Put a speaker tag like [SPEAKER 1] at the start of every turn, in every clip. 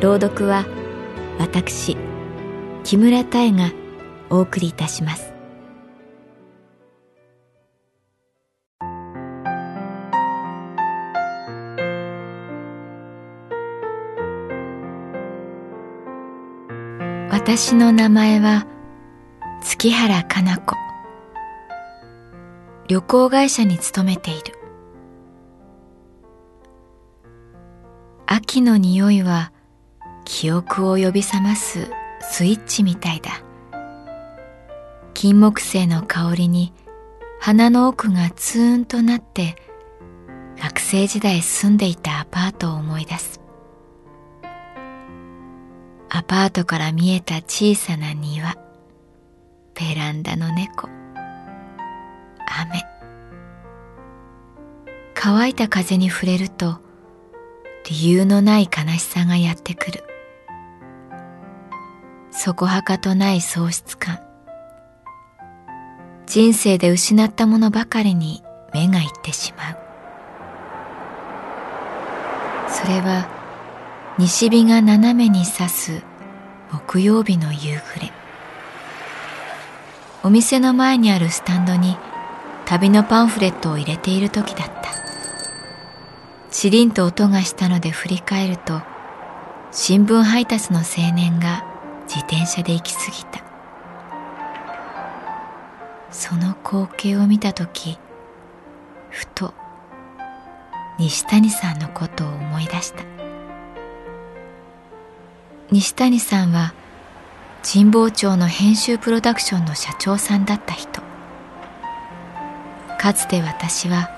[SPEAKER 1] 朗読は私木村多江がお送りいたします。私の名前は月原かな子。旅行会社に勤めている。秋の匂いは記憶を呼び覚ますスイッチみたいだ。金木犀の香りに鼻の奥がツーンとなって学生時代住んでいたアパートを思い出す。アパートから見えた小さな庭。ベランダの猫。雨。乾いた風に触れると理由のない悲しさがやってくる。そこはかとない喪失感。人生で失ったものばかりに目がいってしまう。それは西日が斜めに差す木曜日の夕暮れ。お店の前にあるスタンドに旅のパンフレットを入れている時だった。チリンと音がしたので振り返ると新聞配達の青年が自転車で行き過ぎた。その光景を見た時ふと西谷さんのことを思い出した。西谷さんは神保町の編集プロダクションの社長さんだった人。かつて私は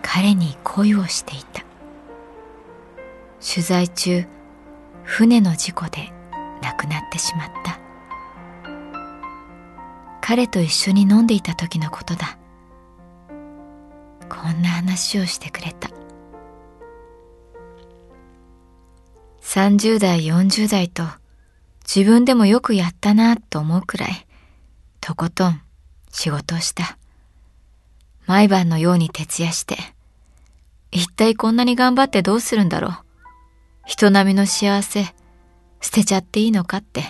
[SPEAKER 1] 彼に恋をしていた。取材中船の事故でくなってしまった。彼と一緒に飲んでいた時のことだ。こんな話をしてくれた。30代40代と自分でもよくやったなと思うくらいとことん仕事をした。毎晩のように徹夜して一体こんなに頑張ってどうするんだろう。人並みの幸せ捨てちゃっていいのかって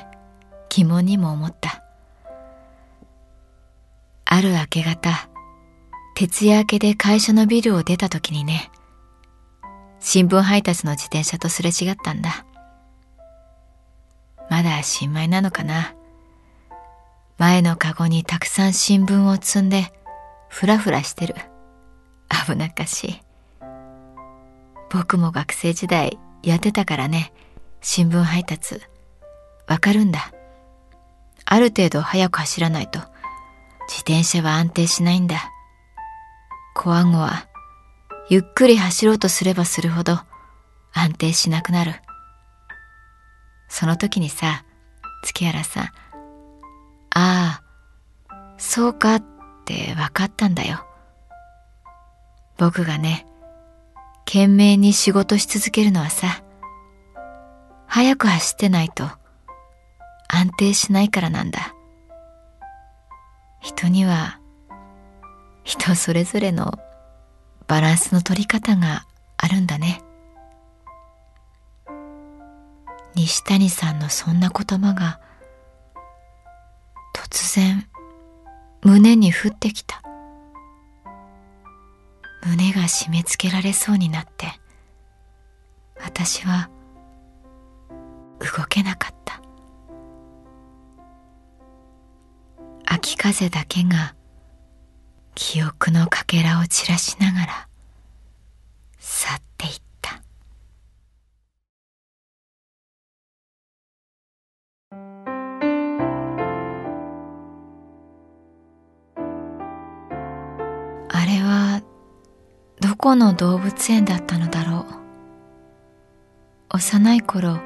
[SPEAKER 1] 疑問にも思ったある明け方、徹夜明けで会社のビルを出た時にね、新聞配達の自転車とすれ違ったんだ。まだ新米なのかな。前のカゴにたくさん新聞を積んで、ふらふらしてる。危なっかしい。僕も学生時代やってたからね、新聞配達。わかるんだ。ある程度速く走らないと自転車は安定しないんだ。コアゴは、ゆっくり走ろうとすればするほど安定しなくなる。その時にさ、月原さん、ああ、そうかって分かったんだよ。僕がね、懸命に仕事し続けるのはさ、早く走ってないと安定しないからなんだ。人には人それぞれのバランスの取り方があるんだね西谷さんのそんな言葉が突然胸に降ってきた胸が締め付けられそうになって私は動けなかった。秋風だけが記憶のかけらを散らしながら去っていった。あれはどこの動物園だったのだろう。幼い頃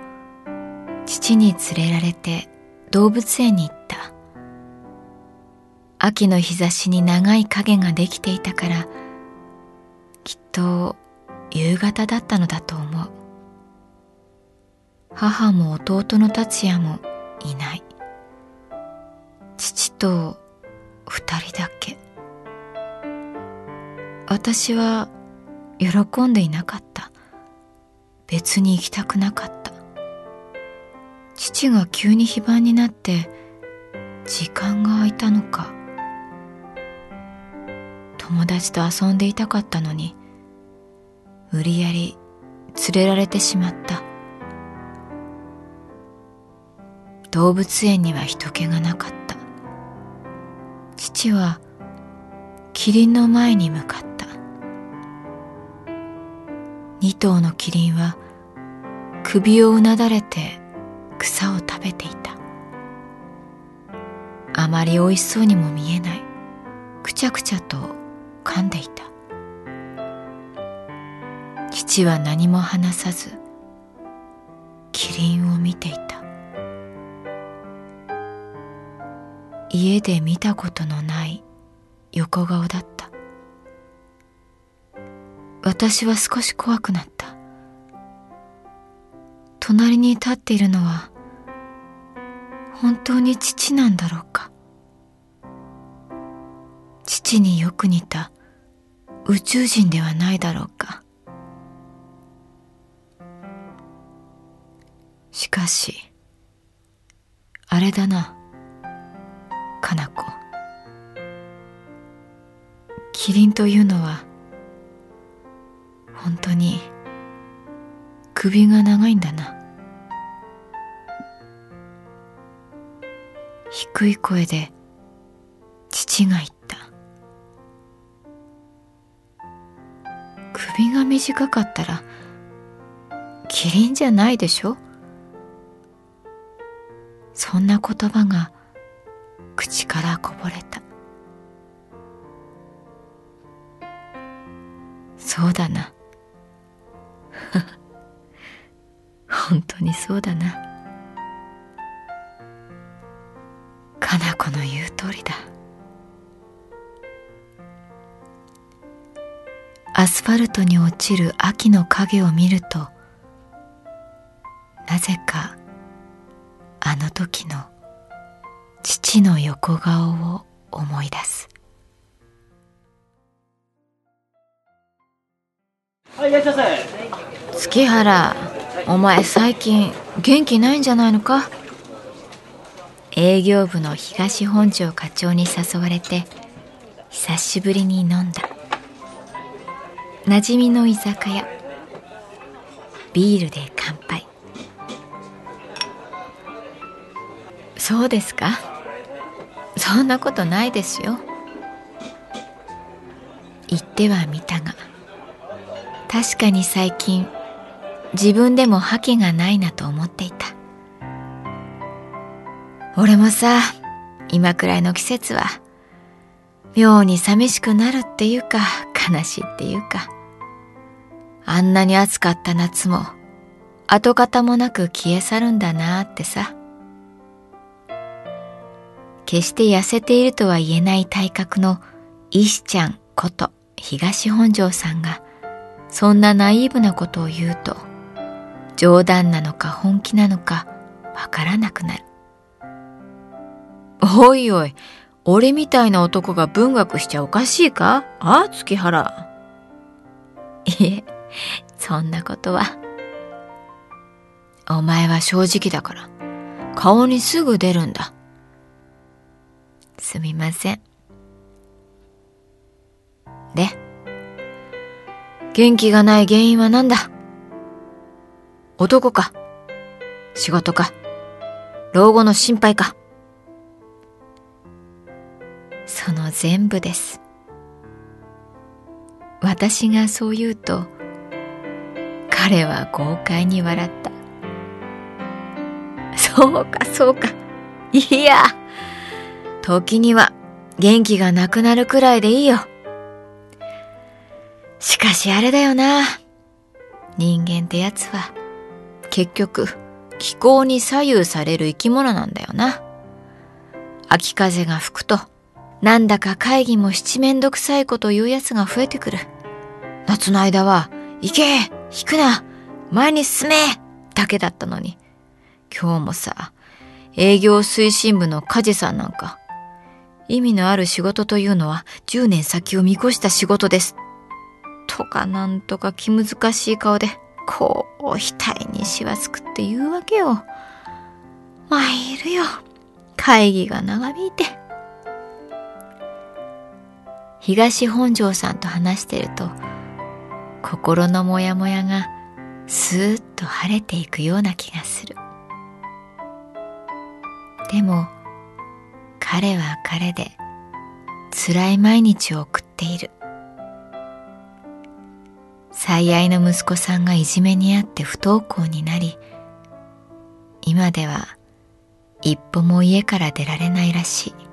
[SPEAKER 1] 父に連れられて動物園に行った。秋の日差しに長い影ができていたからきっと夕方だったのだと思う。母も弟の達也もいない。父と二人だけ。私は喜んでいなかった。別に行きたくなかった。父が急に非番になって時間が空いたのか。友達と遊んでいたかったのに無理やり連れられてしまった。動物園には人気がなかった。父はキリンの前に向かった。二頭のキリンは首をうなだれて草を食べていた。あまり美味しそうにも見えない。くちゃくちゃと噛んでいた。父は何も話さずキリンを見ていた。家で見たことのない横顔だった。私は少し怖くなった。隣に立っているのは本当に父なんだろうか。父によく似た宇宙人ではないだろうか。しかしあれだなかな子キリンというのは本当に首が長いんだな。低い声で父が言った。首が短かったらキリンじゃないでしょ？そんな言葉が口からこぼれた。そうだな。本当にそうだな。かな子の言う通りだ。アスファルトに落ちる秋の影を見るとなぜかあの時の父の横顔を思い出す。
[SPEAKER 2] はいいらっしゃいませ。
[SPEAKER 1] 月原お前最近元気ないんじゃないのか？営業部の東本庄課長に誘われて久しぶりに飲んだ。馴染みの居酒屋。ビールで乾杯。そうですか？そんなことないですよ。言ってはみたが確かに最近自分でも覇気がないなと思っていた。俺もさ今くらいの季節は妙に寂しくなるっていうか悲しいっていうかあんなに暑かった夏も跡形もなく消え去るんだなってさ決して痩せているとは言えない体格の石ちゃんこと東本庄さんがそんなナイーブなことを言うと冗談なのか本気なのかわからなくなる。おいおい、俺みたいな男が文学しちゃおかしいか？ああ、月原。いえ、そんなことは。お前は正直だから、顔にすぐ出るんだ。すみません。で、元気がない原因は何だ？男か？仕事か？老後の心配か？その全部です。私がそう言うと彼は豪快に笑った。そうかそうか。いや時には元気がなくなるくらいでいいよ。しかしあれだよな。人間ってやつは結局気候に左右される生き物なんだよな。秋風が吹くとなんだか会議も七面倒くさいこと言う奴が増えてくる。夏の間は、行け引くな前に進めだけだったのに。今日もさ、営業推進部の梶さんなんか、意味のある仕事というのは10年先を見越した仕事です。とかなんとか気難しい顔で、こう、額にしわつくって言うわけよ。参るよ。会議が長引いて。東本庄さんと話してると心のモヤモヤがスーッと晴れていくような気がする。でも彼は彼で辛い毎日を送っている。最愛の息子さんがいじめにあって不登校になり今では一歩も家から出られないらしい。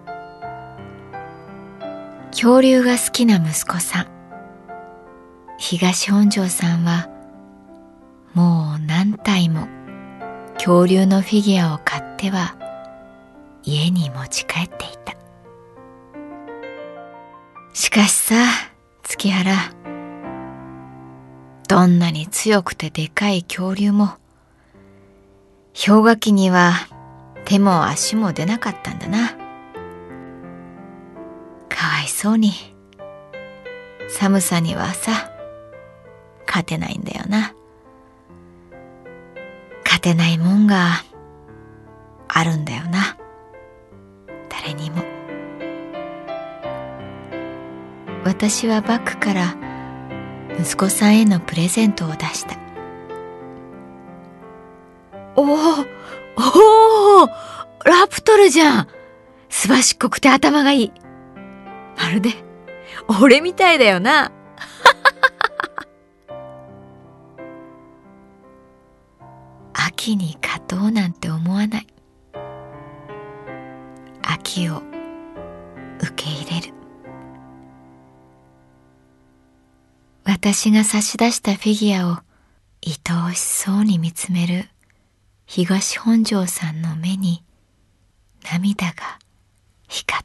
[SPEAKER 1] 恐竜が好きな息子さん。東本庄さんはもう何体も恐竜のフィギュアを買っては家に持ち帰っていた。しかしさ月原。どんなに強くてでかい恐竜も氷河期には手も足も出なかったんだな。そうに。寒さにはさ、勝てないんだよな。勝てないもんがあるんだよな。誰にも。私はバッグから息子さんへのプレゼントを出した。おおおおラプトルじゃんすばしっこくて頭がいい。るで、俺みたいだよな。秋に勝とうなんて思わない。秋を受け入れる。私が差し出したフィギュアを愛おしそうに見つめる東本庄さんの目に涙が光った。